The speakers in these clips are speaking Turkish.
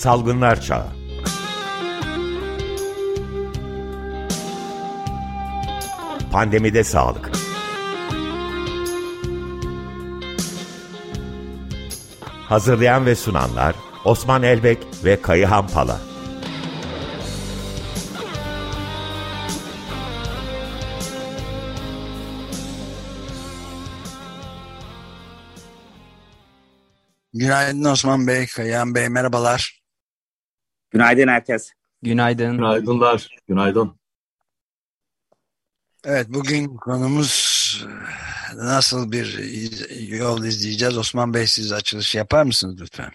Salgınlar Çağı. Pandemide Sağlık. Hazırlayan ve sunanlar Osman Elbek ve Kayıhan Pala. Günaydın Osman Bey, Kayan Bey merhabalar. Günaydın herkes. Günaydın. Günaydınlar. Günaydın. Evet bugün konumuz nasıl bir yol izleyeceğiz? Osman Bey siz açılış yapar mısınız lütfen?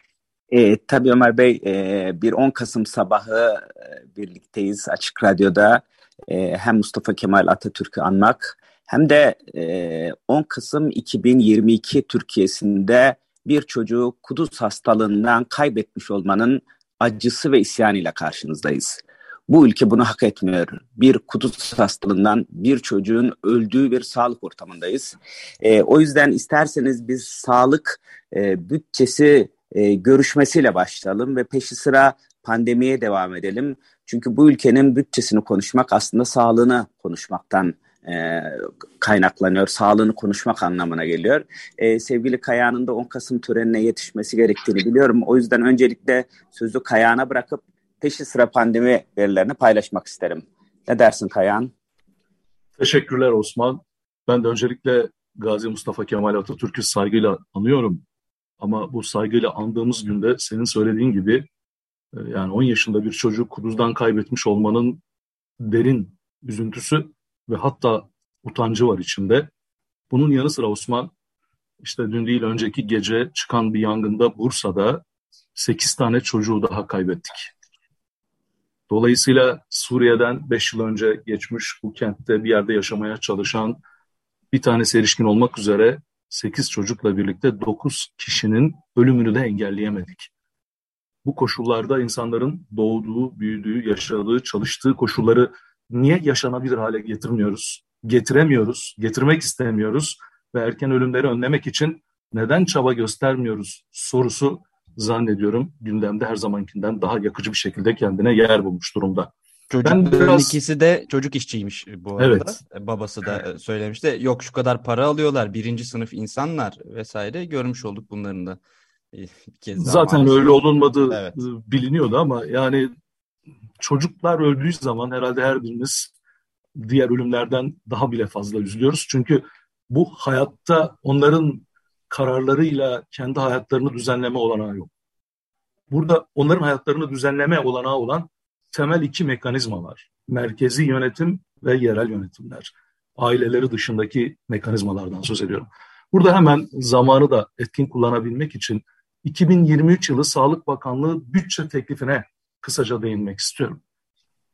E, tabii Ömer Bey e, bir 10 Kasım sabahı e, birlikteyiz Açık Radyo'da. E, hem Mustafa Kemal Atatürk'ü anmak hem de e, 10 Kasım 2022 Türkiye'sinde bir çocuğu kuduz hastalığından kaybetmiş olmanın acısı ve isyanıyla karşınızdayız. Bu ülke bunu hak etmiyor. Bir kuduz hastalığından bir çocuğun öldüğü bir sağlık ortamındayız. E, o yüzden isterseniz biz sağlık e, bütçesi e, görüşmesiyle başlayalım ve peşi sıra pandemiye devam edelim. Çünkü bu ülkenin bütçesini konuşmak aslında sağlığını konuşmaktan e, kaynaklanıyor. Sağlığını konuşmak anlamına geliyor. E, sevgili Kaya'nın da 10 Kasım törenine yetişmesi gerektiğini biliyorum. O yüzden öncelikle sözü Kaya'na bırakıp peşi sıra pandemi verilerini paylaşmak isterim. Ne dersin Kayan? Teşekkürler Osman. Ben de öncelikle Gazi Mustafa Kemal Atatürk'ü saygıyla anıyorum. Ama bu saygıyla andığımız günde senin söylediğin gibi e, yani 10 yaşında bir çocuğu kuduzdan kaybetmiş olmanın derin üzüntüsü ve hatta utancı var içinde. Bunun yanı sıra Osman işte dün değil önceki gece çıkan bir yangında Bursa'da 8 tane çocuğu daha kaybettik. Dolayısıyla Suriye'den 5 yıl önce geçmiş bu kentte bir yerde yaşamaya çalışan bir tane erişkin olmak üzere 8 çocukla birlikte 9 kişinin ölümünü de engelleyemedik. Bu koşullarda insanların doğduğu, büyüdüğü, yaşadığı, çalıştığı koşulları niye yaşanabilir hale getirmiyoruz? Getiremiyoruz, getirmek istemiyoruz ve erken ölümleri önlemek için neden çaba göstermiyoruz sorusu zannediyorum gündemde her zamankinden daha yakıcı bir şekilde kendine yer bulmuş durumda. Çocukların biraz... ikisi de çocuk işçiymiş bu arada. Evet. Babası da söylemişti. Yok şu kadar para alıyorlar, birinci sınıf insanlar vesaire görmüş olduk bunların da. Zaten maalesef. öyle olunmadığı evet. biliniyordu ama yani çocuklar öldüğü zaman herhalde her birimiz diğer ölümlerden daha bile fazla üzülüyoruz. Çünkü bu hayatta onların kararlarıyla kendi hayatlarını düzenleme olanağı yok. Burada onların hayatlarını düzenleme olanağı olan temel iki mekanizma var. Merkezi yönetim ve yerel yönetimler. Aileleri dışındaki mekanizmalardan söz ediyorum. Burada hemen zamanı da etkin kullanabilmek için 2023 yılı Sağlık Bakanlığı bütçe teklifine kısaca değinmek istiyorum.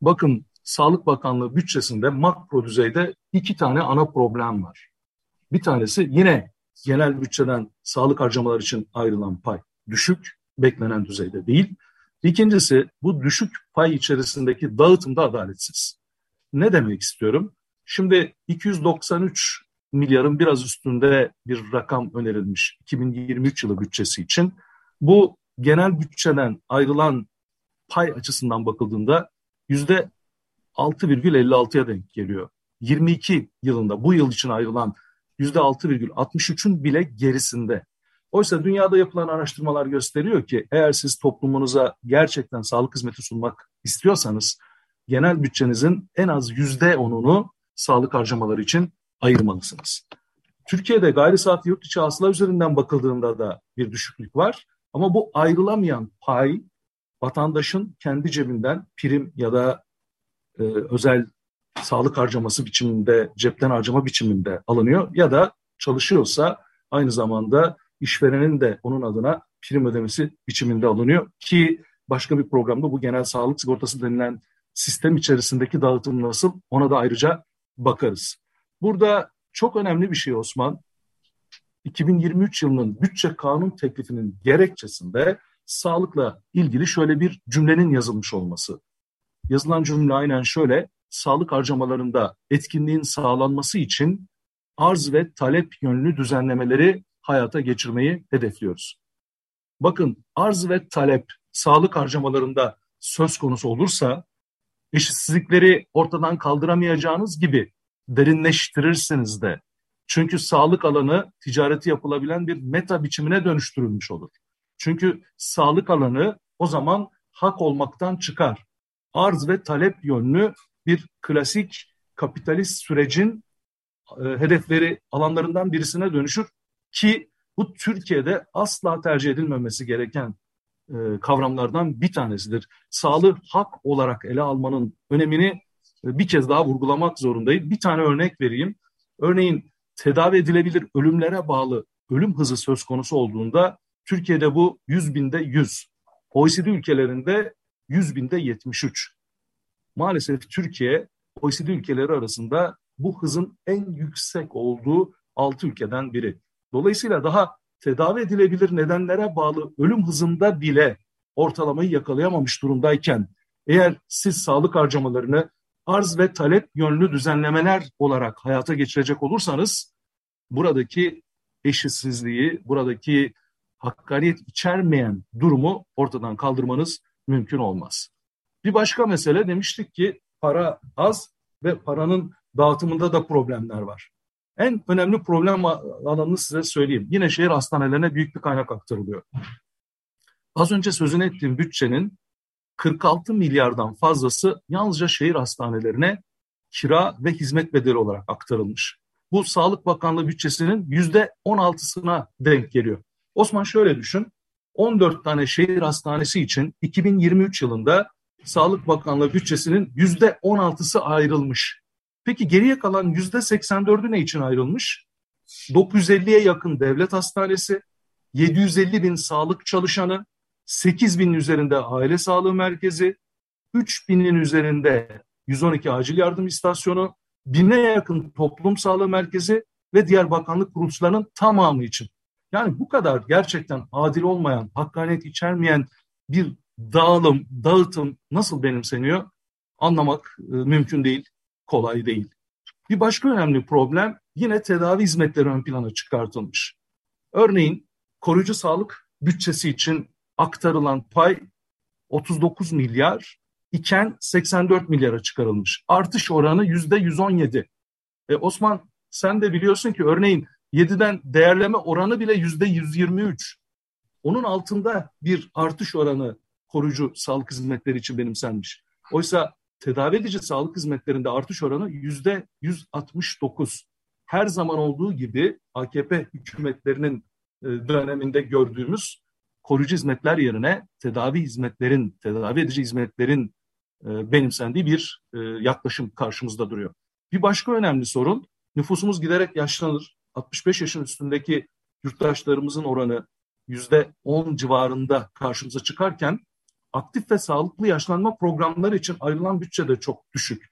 Bakın Sağlık Bakanlığı bütçesinde makro düzeyde iki tane ana problem var. Bir tanesi yine genel bütçeden sağlık harcamaları için ayrılan pay düşük, beklenen düzeyde değil. İkincisi bu düşük pay içerisindeki dağıtımda adaletsiz. Ne demek istiyorum? Şimdi 293 milyarın biraz üstünde bir rakam önerilmiş 2023 yılı bütçesi için. Bu genel bütçeden ayrılan pay açısından bakıldığında yüzde 6,56'ya denk geliyor. 22 yılında bu yıl için ayrılan yüzde 6,63'ün bile gerisinde. Oysa dünyada yapılan araştırmalar gösteriyor ki eğer siz toplumunuza gerçekten sağlık hizmeti sunmak istiyorsanız genel bütçenizin en az yüzde onunu sağlık harcamaları için ayırmalısınız. Türkiye'de gayri saati yurt içi hasıla üzerinden bakıldığında da bir düşüklük var. Ama bu ayrılamayan pay vatandaşın kendi cebinden prim ya da e, özel sağlık harcaması biçiminde, cepten harcama biçiminde alınıyor ya da çalışıyorsa aynı zamanda işverenin de onun adına prim ödemesi biçiminde alınıyor ki başka bir programda bu genel sağlık sigortası denilen sistem içerisindeki dağıtım nasıl ona da ayrıca bakarız. Burada çok önemli bir şey Osman. 2023 yılının bütçe kanun teklifinin gerekçesinde sağlıkla ilgili şöyle bir cümlenin yazılmış olması. Yazılan cümle aynen şöyle, sağlık harcamalarında etkinliğin sağlanması için arz ve talep yönlü düzenlemeleri hayata geçirmeyi hedefliyoruz. Bakın arz ve talep sağlık harcamalarında söz konusu olursa eşitsizlikleri ortadan kaldıramayacağınız gibi derinleştirirsiniz de. Çünkü sağlık alanı ticareti yapılabilen bir meta biçimine dönüştürülmüş olur. Çünkü sağlık alanı o zaman hak olmaktan çıkar. Arz ve talep yönlü bir klasik kapitalist sürecin e, hedefleri alanlarından birisine dönüşür ki bu Türkiye'de asla tercih edilmemesi gereken e, kavramlardan bir tanesidir. Sağlığı hak olarak ele almanın önemini e, bir kez daha vurgulamak zorundayım. Bir tane örnek vereyim. Örneğin tedavi edilebilir ölümlere bağlı ölüm hızı söz konusu olduğunda Türkiye'de bu 100 binde 100. OECD ülkelerinde 100 binde 73. Maalesef Türkiye OECD ülkeleri arasında bu hızın en yüksek olduğu 6 ülkeden biri. Dolayısıyla daha tedavi edilebilir nedenlere bağlı ölüm hızında bile ortalamayı yakalayamamış durumdayken eğer siz sağlık harcamalarını arz ve talep yönlü düzenlemeler olarak hayata geçirecek olursanız buradaki eşitsizliği, buradaki hakkaniyet içermeyen durumu ortadan kaldırmanız mümkün olmaz. Bir başka mesele demiştik ki para az ve paranın dağıtımında da problemler var. En önemli problem alanını size söyleyeyim. Yine şehir hastanelerine büyük bir kaynak aktarılıyor. Az önce sözünü ettiğim bütçenin 46 milyardan fazlası yalnızca şehir hastanelerine kira ve hizmet bedeli olarak aktarılmış. Bu Sağlık Bakanlığı bütçesinin yüzde 16'sına denk geliyor. Osman şöyle düşün, 14 tane şehir hastanesi için 2023 yılında Sağlık Bakanlığı bütçesinin yüzde 16'sı ayrılmış. Peki geriye kalan yüzde 84'ü ne için ayrılmış? 950'ye yakın devlet hastanesi, 750 bin sağlık çalışanı, 8 binin üzerinde aile sağlığı merkezi, 3 binin üzerinde 112 acil yardım istasyonu, bine yakın toplum sağlığı merkezi ve diğer bakanlık kuruluşlarının tamamı için. Yani bu kadar gerçekten adil olmayan, hakkaniyet içermeyen bir dağılım, dağıtım nasıl benimseniyor anlamak e, mümkün değil, kolay değil. Bir başka önemli problem yine tedavi hizmetleri ön plana çıkartılmış. Örneğin koruyucu sağlık bütçesi için aktarılan pay 39 milyar iken 84 milyara çıkarılmış. Artış oranı yüzde 117. E Osman sen de biliyorsun ki örneğin 7'den değerleme oranı bile yüzde 123. Onun altında bir artış oranı koruyucu sağlık hizmetleri için benimsenmiş. Oysa tedavi edici sağlık hizmetlerinde artış oranı yüzde 169. Her zaman olduğu gibi AKP hükümetlerinin e, döneminde gördüğümüz koruyucu hizmetler yerine tedavi hizmetlerin, tedavi edici hizmetlerin e, benimsendiği bir e, yaklaşım karşımızda duruyor. Bir başka önemli sorun nüfusumuz giderek yaşlanır. 65 yaşın üstündeki yurttaşlarımızın oranı yüzde 10 civarında karşımıza çıkarken aktif ve sağlıklı yaşlanma programları için ayrılan bütçe de çok düşük.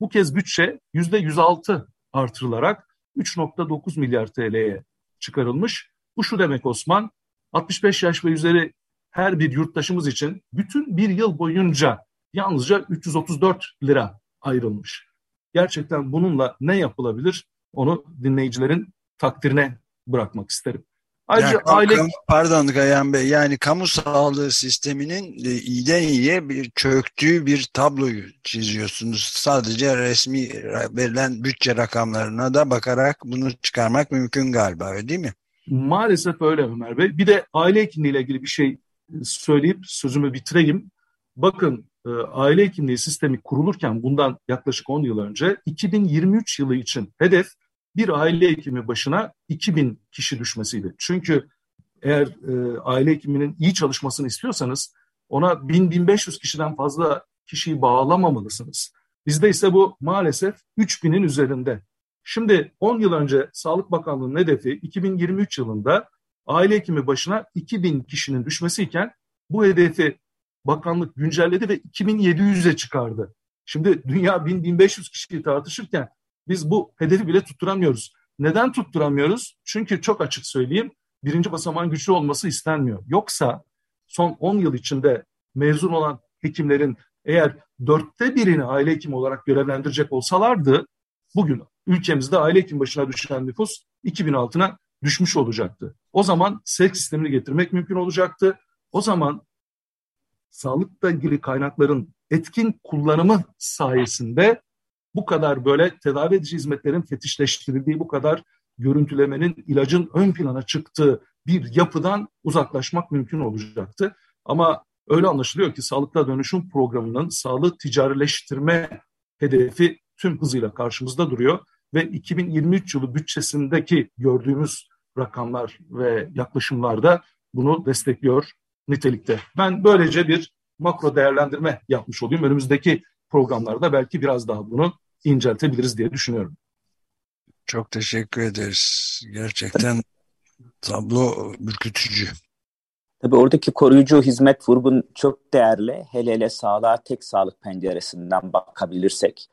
Bu kez bütçe yüzde 106 artırılarak 3.9 milyar TL'ye çıkarılmış. Bu şu demek Osman, 65 yaş ve üzeri her bir yurttaşımız için bütün bir yıl boyunca yalnızca 334 lira ayrılmış. Gerçekten bununla ne yapılabilir onu dinleyicilerin takdirine bırakmak isterim. Ayrıca yani, aile... Pardon Gayan Bey yani kamu sağlığı sisteminin e, iyiden iyiye bir çöktüğü bir tabloyu çiziyorsunuz. Sadece resmi verilen bütçe rakamlarına da bakarak bunu çıkarmak mümkün galiba öyle değil mi? Maalesef öyle Ömer Bey. Bir de aile hekimliği ile ilgili bir şey söyleyip sözümü bitireyim. Bakın e, aile hekimliği sistemi kurulurken bundan yaklaşık 10 yıl önce 2023 yılı için hedef bir aile hekimi başına 2000 kişi düşmesiydi. Çünkü eğer e, aile hekiminin iyi çalışmasını istiyorsanız ona 1000-1500 kişiden fazla kişiyi bağlamamalısınız. Bizde ise bu maalesef 3000'in üzerinde. Şimdi 10 yıl önce Sağlık Bakanlığı'nın hedefi 2023 yılında aile hekimi başına 2000 kişinin düşmesiyken bu hedefi bakanlık güncelledi ve 2700'e çıkardı. Şimdi dünya 1000-1500 kişiyi tartışırken biz bu hedefi bile tutturamıyoruz. Neden tutturamıyoruz? Çünkü çok açık söyleyeyim birinci basamağın güçlü olması istenmiyor. Yoksa son 10 yıl içinde mezun olan hekimlerin eğer dörtte birini aile hekimi olarak görevlendirecek olsalardı bugün ülkemizde aile hekim başına düşen nüfus 2000 altına düşmüş olacaktı. O zaman sevk sistemini getirmek mümkün olacaktı. O zaman sağlıkla ilgili kaynakların etkin kullanımı sayesinde bu kadar böyle tedavi edici hizmetlerin fetişleştirildiği, bu kadar görüntülemenin ilacın ön plana çıktığı bir yapıdan uzaklaşmak mümkün olacaktı. Ama öyle anlaşılıyor ki sağlıkla dönüşüm programının sağlığı ticarileştirme hedefi tüm hızıyla karşımızda duruyor ve 2023 yılı bütçesindeki gördüğümüz rakamlar ve yaklaşımlarda bunu destekliyor nitelikte. Ben böylece bir makro değerlendirme yapmış olayım. Önümüzdeki programlarda belki biraz daha bunu inceltebiliriz diye düşünüyorum. Çok teşekkür ederiz. Gerçekten tablo ürkütücü. Tabii oradaki koruyucu hizmet vurgun çok değerli. Hele hele sağlığa tek sağlık penceresinden bakabilirsek.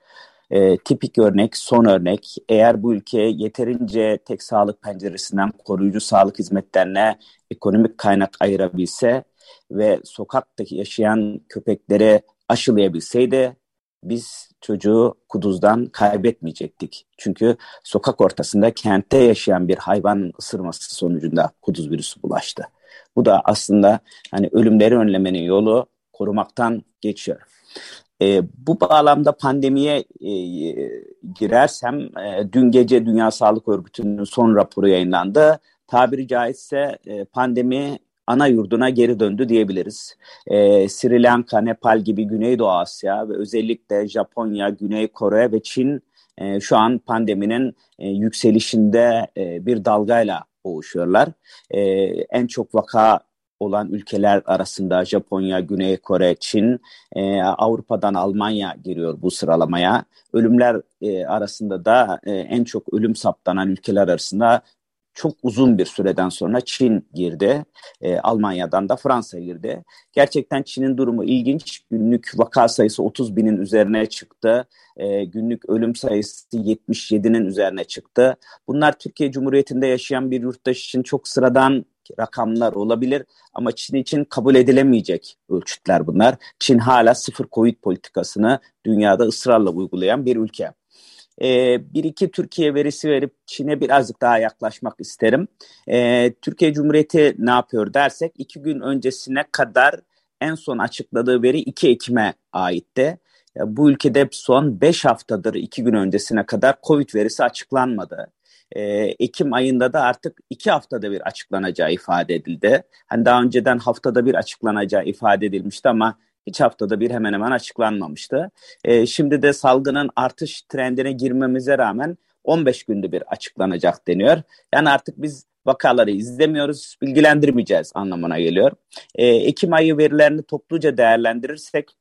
E, tipik örnek, son örnek. Eğer bu ülke yeterince tek sağlık penceresinden koruyucu sağlık hizmetlerine ekonomik kaynak ayırabilse ve sokaktaki yaşayan köpekleri aşılayabilseydi biz çocuğu kuduzdan kaybetmeyecektik. Çünkü sokak ortasında kentte yaşayan bir hayvanın ısırması sonucunda kuduz virüsü bulaştı. Bu da aslında hani ölümleri önlemenin yolu korumaktan geçiyor. E, bu bağlamda pandemiye e, girersem e, dün gece Dünya Sağlık Örgütü'nün son raporu yayınlandı. Tabiri caizse e, pandemi ana yurduna geri döndü diyebiliriz. E, Sri Lanka, Nepal gibi Güneydoğu Asya ve özellikle Japonya, Güney Kore ve Çin e, şu an pandeminin e, yükselişinde e, bir dalgayla boğuşuyorlar. E, en çok vaka olan ülkeler arasında Japonya, Güney Kore, Çin, e, Avrupa'dan Almanya giriyor bu sıralamaya. Ölümler e, arasında da e, en çok ölüm saptanan ülkeler arasında çok uzun bir süreden sonra Çin girdi. E, Almanya'dan da Fransa girdi. Gerçekten Çin'in durumu ilginç. Günlük vaka sayısı 30 binin üzerine çıktı. E, günlük ölüm sayısı 77'nin üzerine çıktı. Bunlar Türkiye Cumhuriyeti'nde yaşayan bir yurttaş için çok sıradan rakamlar olabilir ama Çin için kabul edilemeyecek ölçütler bunlar. Çin hala sıfır Covid politikasını dünyada ısrarla uygulayan bir ülke. Ee, bir iki Türkiye verisi verip Çin'e birazcık daha yaklaşmak isterim. Ee, Türkiye Cumhuriyeti ne yapıyor dersek iki gün öncesine kadar en son açıkladığı veri 2 Ekim'e aitti. Bu ülkede son 5 haftadır iki gün öncesine kadar Covid verisi açıklanmadı e, Ekim ayında da artık iki haftada bir açıklanacağı ifade edildi. Hani daha önceden haftada bir açıklanacağı ifade edilmişti ama hiç haftada bir hemen hemen açıklanmamıştı. E, şimdi de salgının artış trendine girmemize rağmen 15 günde bir açıklanacak deniyor. Yani artık biz vakaları izlemiyoruz, bilgilendirmeyeceğiz anlamına geliyor. E, Ekim ayı verilerini topluca değerlendirirsek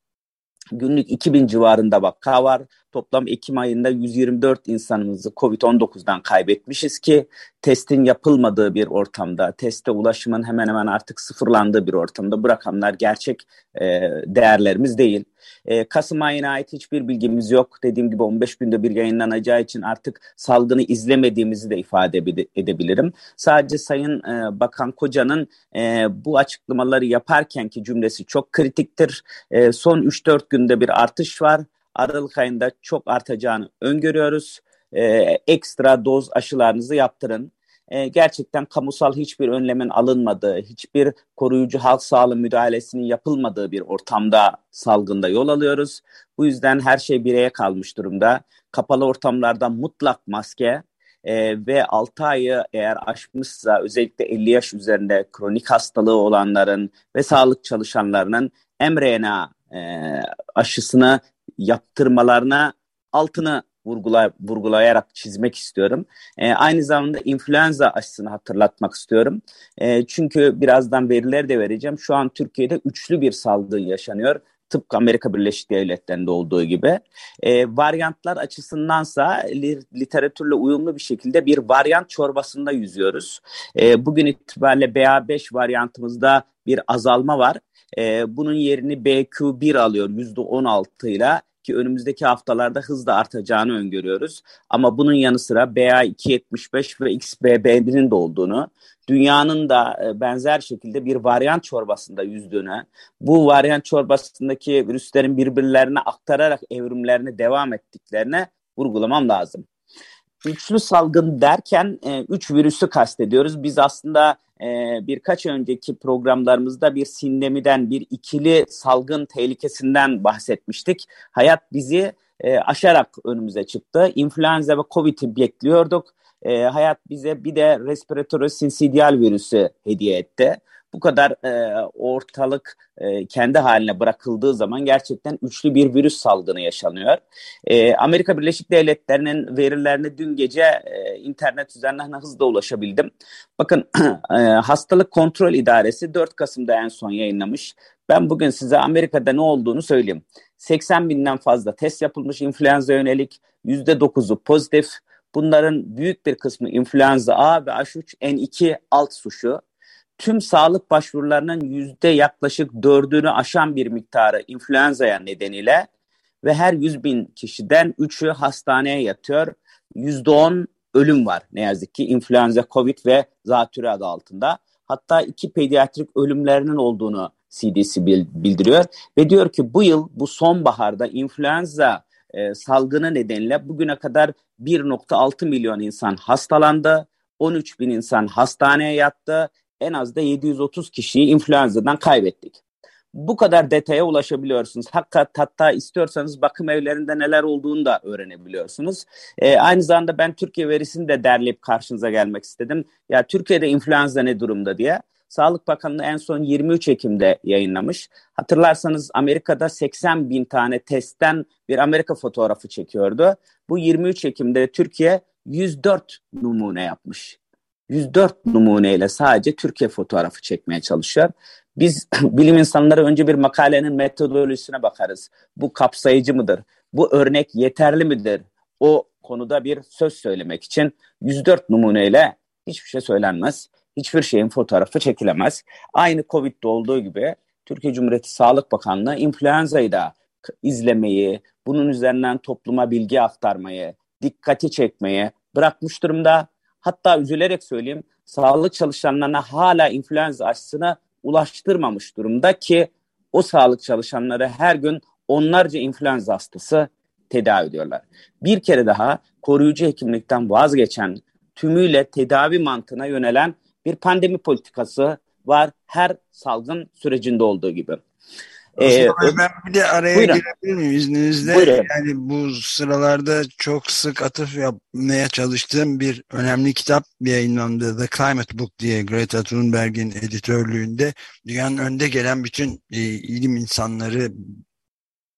günlük 2000 civarında vaka var. Toplam Ekim ayında 124 insanımızı COVID-19'dan kaybetmişiz ki testin yapılmadığı bir ortamda, teste ulaşımın hemen hemen artık sıfırlandığı bir ortamda bu rakamlar gerçek e, değerlerimiz değil. E, Kasım ayına ait hiçbir bilgimiz yok. Dediğim gibi 15 günde bir yayınlanacağı için artık salgını izlemediğimizi de ifade edebilirim. Sadece Sayın e, Bakan Koca'nın e, bu açıklamaları yaparkenki cümlesi çok kritiktir. E, son 3-4 günde bir artış var. Aralık ayında çok artacağını öngörüyoruz. E, ekstra doz aşılarınızı yaptırın. E, gerçekten kamusal hiçbir önlemin alınmadığı, hiçbir koruyucu halk sağlığı müdahalesinin yapılmadığı bir ortamda salgında yol alıyoruz. Bu yüzden her şey bireye kalmış durumda. Kapalı ortamlarda mutlak maske, e, ve 6 ayı eğer aşmışsa özellikle 50 yaş üzerinde kronik hastalığı olanların ve sağlık çalışanlarının mRNA e, aşısını yaptırmalarına altını vurgulay vurgulayarak çizmek istiyorum. E, aynı zamanda influenza aşısını hatırlatmak istiyorum. E, çünkü birazdan verileri de vereceğim. Şu an Türkiye'de üçlü bir salgın yaşanıyor tıpkı Amerika Birleşik Devletleri'nde olduğu gibi. E, varyantlar açısındansa li, literatürle uyumlu bir şekilde bir varyant çorbasında yüzüyoruz. E, bugün itibariyle BA5 varyantımızda bir azalma var. E, bunun yerini BQ1 alıyor %16 ile ki önümüzdeki haftalarda hızla artacağını öngörüyoruz. Ama bunun yanı sıra BA275 ve XBB1'in de olduğunu, dünyanın da e, benzer şekilde bir varyant çorbasında yüzdüğünü, bu varyant çorbasındaki virüslerin birbirlerine aktararak evrimlerine devam ettiklerine vurgulamam lazım. Üçlü salgın derken e, üç virüsü kastediyoruz. Biz aslında e, birkaç önceki programlarımızda bir sindemiden, bir ikili salgın tehlikesinden bahsetmiştik. Hayat bizi e, aşarak önümüze çıktı. İnfluenza ve Covid'i bekliyorduk. E, hayat bize bir de respiratory syncytial virüsü hediye etti bu kadar e, ortalık e, kendi haline bırakıldığı zaman gerçekten üçlü bir virüs salgını yaşanıyor. E, Amerika Birleşik Devletleri'nin verilerine dün gece e, internet üzerinden hızla ulaşabildim. Bakın e, Hastalık Kontrol İdaresi 4 Kasım'da en son yayınlamış. Ben bugün size Amerika'da ne olduğunu söyleyeyim. 80 binden fazla test yapılmış influenza yönelik, %9'u pozitif. Bunların büyük bir kısmı influenza A ve H3N2 alt suşu tüm sağlık başvurularının yüzde yaklaşık dördünü aşan bir miktarı influenza'ya nedeniyle ve her 100 bin kişiden 3'ü hastaneye yatıyor. Yüzde on ölüm var ne yazık ki influenza, covid ve zatürre adı altında. Hatta iki pediatrik ölümlerinin olduğunu CDC bildiriyor ve diyor ki bu yıl bu sonbaharda influenza e, salgını nedeniyle bugüne kadar 1.6 milyon insan hastalandı. 13 bin insan hastaneye yattı en az da 730 kişiyi influenza'dan kaybettik. Bu kadar detaya ulaşabiliyorsunuz. Hatta, hatta istiyorsanız bakım evlerinde neler olduğunu da öğrenebiliyorsunuz. Ee, aynı zamanda ben Türkiye verisini de derleyip karşınıza gelmek istedim. Ya Türkiye'de influenza ne durumda diye. Sağlık Bakanlığı en son 23 Ekim'de yayınlamış. Hatırlarsanız Amerika'da 80 bin tane testten bir Amerika fotoğrafı çekiyordu. Bu 23 Ekim'de Türkiye 104 numune yapmış. 104 numuneyle sadece Türkiye fotoğrafı çekmeye çalışıyor. Biz bilim insanları önce bir makalenin metodolojisine bakarız. Bu kapsayıcı mıdır? Bu örnek yeterli midir? O konuda bir söz söylemek için 104 numuneyle hiçbir şey söylenmez. Hiçbir şeyin fotoğrafı çekilemez. Aynı Covid'de olduğu gibi Türkiye Cumhuriyeti Sağlık Bakanlığı influenza'yı da izlemeyi, bunun üzerinden topluma bilgi aktarmayı, dikkati çekmeyi bırakmış durumda. Hatta üzülerek söyleyeyim sağlık çalışanlarına hala influenza aşısını ulaştırmamış durumda ki o sağlık çalışanları her gün onlarca influenza hastası tedavi ediyorlar. Bir kere daha koruyucu hekimlikten vazgeçen, tümüyle tedavi mantığına yönelen bir pandemi politikası var her salgın sürecinde olduğu gibi. Ee, ben bir de araya buyurun. girebilir miyim izninizle? Buyurun. Yani bu sıralarda çok sık atıf yapmaya çalıştığım bir önemli kitap yayınlandı. The Climate Book diye Greta Thunberg'in editörlüğünde dünyanın önde gelen bütün e, ilim insanları,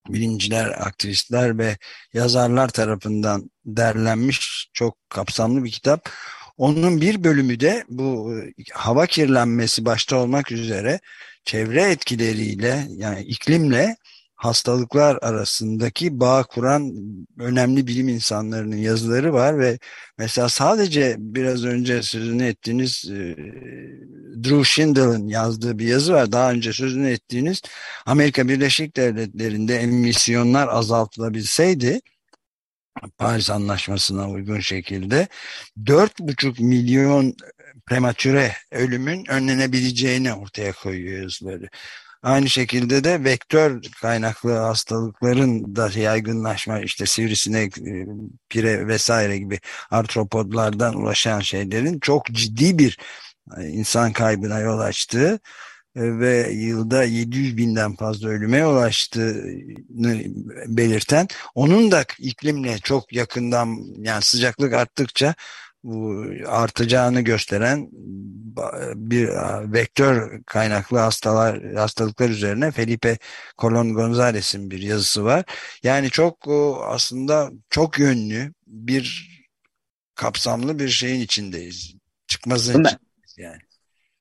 bilimciler, aktivistler ve yazarlar tarafından derlenmiş çok kapsamlı bir kitap. Onun bir bölümü de bu e, hava kirlenmesi başta olmak üzere çevre etkileriyle yani iklimle hastalıklar arasındaki bağ kuran önemli bilim insanlarının yazıları var ve mesela sadece biraz önce sözünü ettiğiniz e, Drew Shindell'ın yazdığı bir yazı var. Daha önce sözünü ettiğiniz Amerika Birleşik Devletleri'nde emisyonlar azaltılabilseydi Paris Anlaşması'na uygun şekilde 4,5 milyon prematüre ölümün önlenebileceğini ortaya koyuyor yazıları. Aynı şekilde de vektör kaynaklı hastalıkların da yaygınlaşma işte sivrisinek, e, pire vesaire gibi artropodlardan ulaşan şeylerin çok ciddi bir e, insan kaybına yol açtığı e, ve yılda 700 binden fazla ölüme yol açtığını belirten onun da iklimle çok yakından yani sıcaklık arttıkça bu artacağını gösteren bir vektör kaynaklı hastalar hastalıklar üzerine Felipe Colon Gonzalez'in bir yazısı var. Yani çok aslında çok yönlü bir kapsamlı bir şeyin içindeyiz. Çıkmazın içindeyiz yani.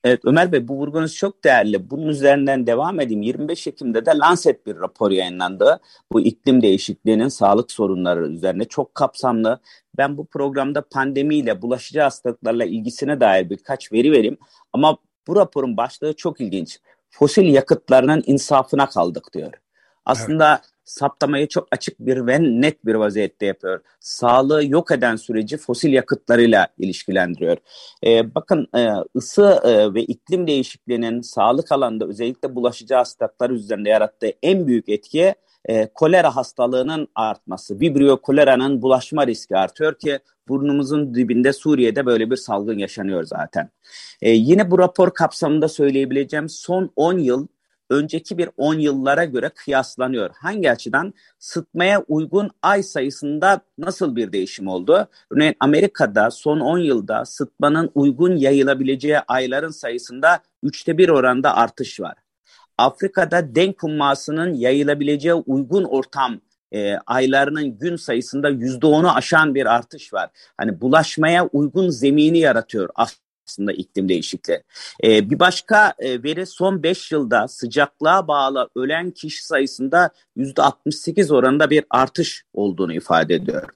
Evet Ömer Bey bu vurgunuz çok değerli. Bunun üzerinden devam edeyim. 25 Ekim'de de Lancet bir rapor yayınlandı. Bu iklim değişikliğinin sağlık sorunları üzerine çok kapsamlı. Ben bu programda pandemiyle, bulaşıcı hastalıklarla ilgisine dair birkaç veri vereyim. Ama bu raporun başlığı çok ilginç. Fosil yakıtlarının insafına kaldık diyor. Aslında evet saptamayı çok açık bir ve net bir vaziyette yapıyor. Sağlığı yok eden süreci fosil yakıtlarıyla ilişkilendiriyor. Ee, bakın e, ısı e, ve iklim değişikliğinin sağlık alanında özellikle bulaşıcı hastalıklar üzerinde yarattığı en büyük etki e, kolera hastalığının artması, vibrio koleranın bulaşma riski artıyor ki burnumuzun dibinde Suriye'de böyle bir salgın yaşanıyor zaten. E, yine bu rapor kapsamında söyleyebileceğim son 10 yıl önceki bir 10 yıllara göre kıyaslanıyor. Hangi açıdan? Sıtmaya uygun ay sayısında nasıl bir değişim oldu? Örneğin Amerika'da son 10 yılda sıtmanın uygun yayılabileceği ayların sayısında üçte bir oranda artış var. Afrika'da denk hummasının yayılabileceği uygun ortam e, aylarının gün sayısında yüzde onu aşan bir artış var. Hani bulaşmaya uygun zemini yaratıyor aslında iklim değişikliği. E, bir başka e, veri son 5 yılda sıcaklığa bağlı ölen kişi sayısında yüzde 68 oranında bir artış olduğunu ifade ediyor.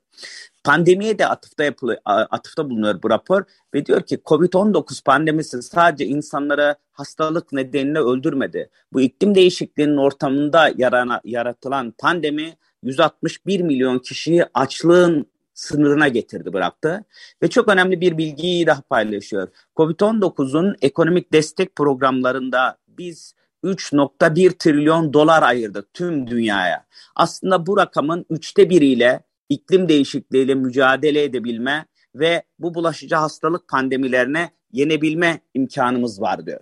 Pandemiye de atıfta yapılıyor, atıfta bulunuyor bu rapor ve diyor ki Covid-19 pandemisi sadece insanları hastalık nedeniyle öldürmedi. Bu iklim değişikliğinin ortamında yarana, yaratılan pandemi 161 milyon kişiyi açlığın sınırına getirdi bıraktı. Ve çok önemli bir bilgiyi daha paylaşıyor. Covid-19'un ekonomik destek programlarında biz 3.1 trilyon dolar ayırdık tüm dünyaya. Aslında bu rakamın üçte biriyle iklim değişikliğiyle mücadele edebilme ve bu bulaşıcı hastalık pandemilerine yenebilme imkanımız var diyor.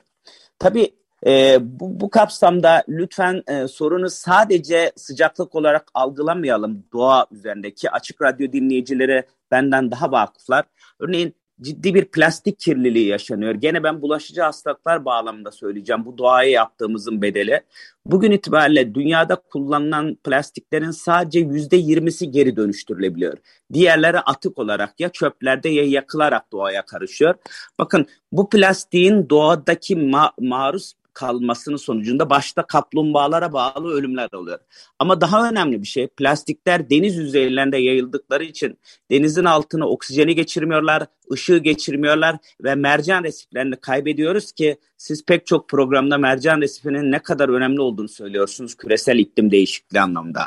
Tabii e, bu, bu kapsamda lütfen e, sorunu sadece sıcaklık olarak algılamayalım doğa üzerindeki açık radyo dinleyicileri benden daha vakıflar. Örneğin ciddi bir plastik kirliliği yaşanıyor. Gene ben bulaşıcı hastalıklar bağlamında söyleyeceğim. Bu doğaya yaptığımızın bedeli. Bugün itibariyle dünyada kullanılan plastiklerin sadece yüzde yirmisi geri dönüştürülebiliyor. Diğerleri atık olarak ya çöplerde ya yakılarak doğaya karışıyor. Bakın bu plastiğin doğadaki ma maruz kalmasının sonucunda başta kaplumbağalara bağlı ölümler oluyor. Ama daha önemli bir şey plastikler deniz yüzeylerinde yayıldıkları için denizin altına oksijeni geçirmiyorlar, ışığı geçirmiyorlar ve mercan resiflerini kaybediyoruz ki siz pek çok programda mercan resifinin ne kadar önemli olduğunu söylüyorsunuz küresel iklim değişikliği anlamda.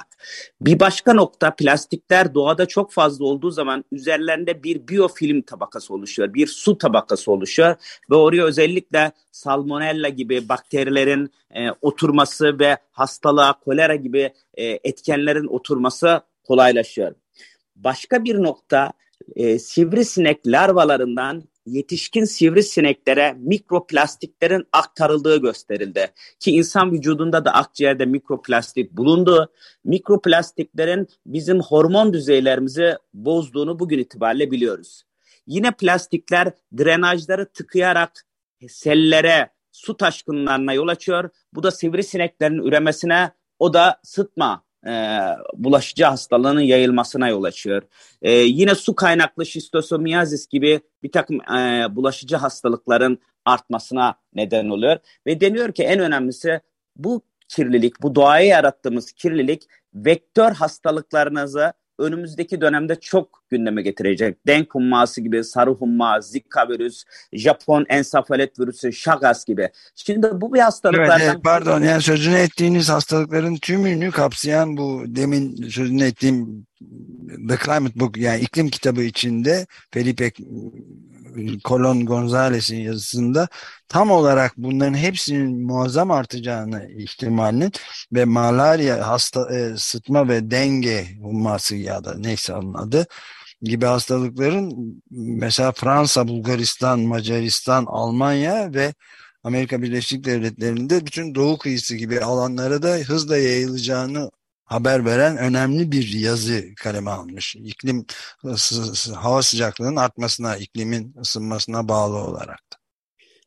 Bir başka nokta plastikler doğada çok fazla olduğu zaman üzerlerinde bir biyofilm tabakası oluşuyor, bir su tabakası oluşuyor ve oraya özellikle salmonella gibi bakterilerin e, oturması ve hastalığa, kolera gibi e, etkenlerin oturması kolaylaşıyor. Başka bir nokta e, sivrisinek larvalarından yetişkin sivrisineklere mikroplastiklerin aktarıldığı gösterildi. Ki insan vücudunda da akciğerde mikroplastik bulundu. Mikroplastiklerin bizim hormon düzeylerimizi bozduğunu bugün itibariyle biliyoruz. Yine plastikler drenajları tıkayarak sellere, su taşkınlarına yol açıyor. Bu da sivrisineklerin üremesine, o da sıtma e, bulaşıcı hastalığının yayılmasına yol açıyor. E, yine su kaynaklı şistosomiyazis gibi bir takım e, bulaşıcı hastalıkların artmasına neden oluyor. Ve deniyor ki en önemlisi bu kirlilik, bu doğaya yarattığımız kirlilik vektör hastalıklarınızı önümüzdeki dönemde çok gündeme getirecek. Denk humması gibi, sarı humma, zika virüs, Japon ensefalit virüsü, Chagas gibi. Şimdi bu bir hastalıklardan... Evet, pardon yani sözünü ettiğiniz hastalıkların tümünü kapsayan bu demin sözünü ettiğim The Climate Book yani iklim kitabı içinde Felipe Colon Gonzales'in yazısında tam olarak bunların hepsinin muazzam artacağını ihtimalinin ve malaria, hasta, e, sıtma ve denge humması ya da neyse onun adı gibi hastalıkların mesela Fransa, Bulgaristan, Macaristan, Almanya ve Amerika Birleşik Devletleri'nde bütün doğu kıyısı gibi alanlara da hızla yayılacağını haber veren önemli bir yazı kaleme almış. İklim hava sıcaklığının artmasına, iklimin ısınmasına bağlı olarak da.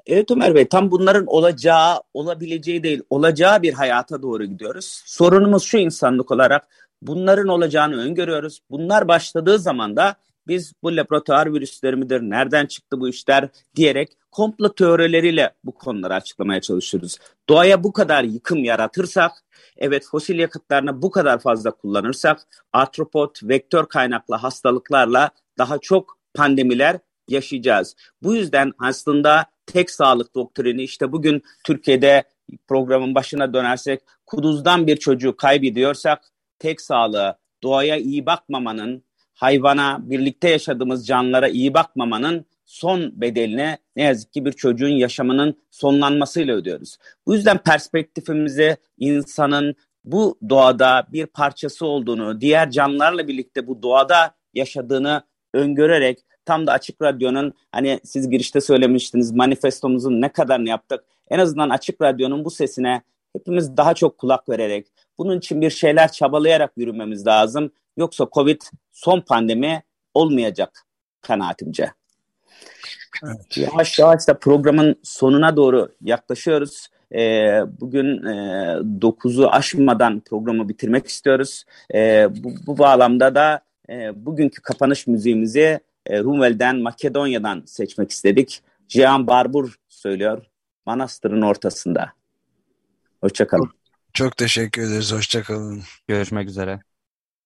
Evet Ömer Bey tam bunların olacağı, olabileceği değil, olacağı bir hayata doğru gidiyoruz. Sorunumuz şu insanlık olarak bunların olacağını öngörüyoruz. Bunlar başladığı zaman da biz bu laboratuvar virüsleri midir, nereden çıktı bu işler diyerek komplo teorileriyle bu konuları açıklamaya çalışıyoruz. Doğaya bu kadar yıkım yaratırsak, evet fosil yakıtlarını bu kadar fazla kullanırsak, artropod, vektör kaynaklı hastalıklarla daha çok pandemiler yaşayacağız. Bu yüzden aslında tek sağlık doktrini işte bugün Türkiye'de programın başına dönersek kuduzdan bir çocuğu kaybediyorsak tek sağlığı doğaya iyi bakmamanın, hayvana, birlikte yaşadığımız canlılara iyi bakmamanın son bedelini ne yazık ki bir çocuğun yaşamının sonlanmasıyla ödüyoruz. Bu yüzden perspektifimizi insanın bu doğada bir parçası olduğunu, diğer canlılarla birlikte bu doğada yaşadığını öngörerek tam da Açık Radyo'nun hani siz girişte söylemiştiniz manifestomuzun ne kadar ne yaptık. En azından Açık Radyo'nun bu sesine hepimiz daha çok kulak vererek bunun için bir şeyler çabalayarak yürümemiz lazım. Yoksa Covid son pandemi olmayacak kanaatimce. Evet. Yavaş yavaş da programın sonuna doğru yaklaşıyoruz. E, bugün e, 9'u aşmadan programı bitirmek istiyoruz. E, bu, bu bağlamda da e, bugünkü kapanış müziğimizi e, Rumvel'den, Makedonya'dan seçmek istedik. Cihan Barbur söylüyor. Manastırın ortasında. Hoşçakalın. Çok teşekkür ederiz. Hoşçakalın. Görüşmek üzere.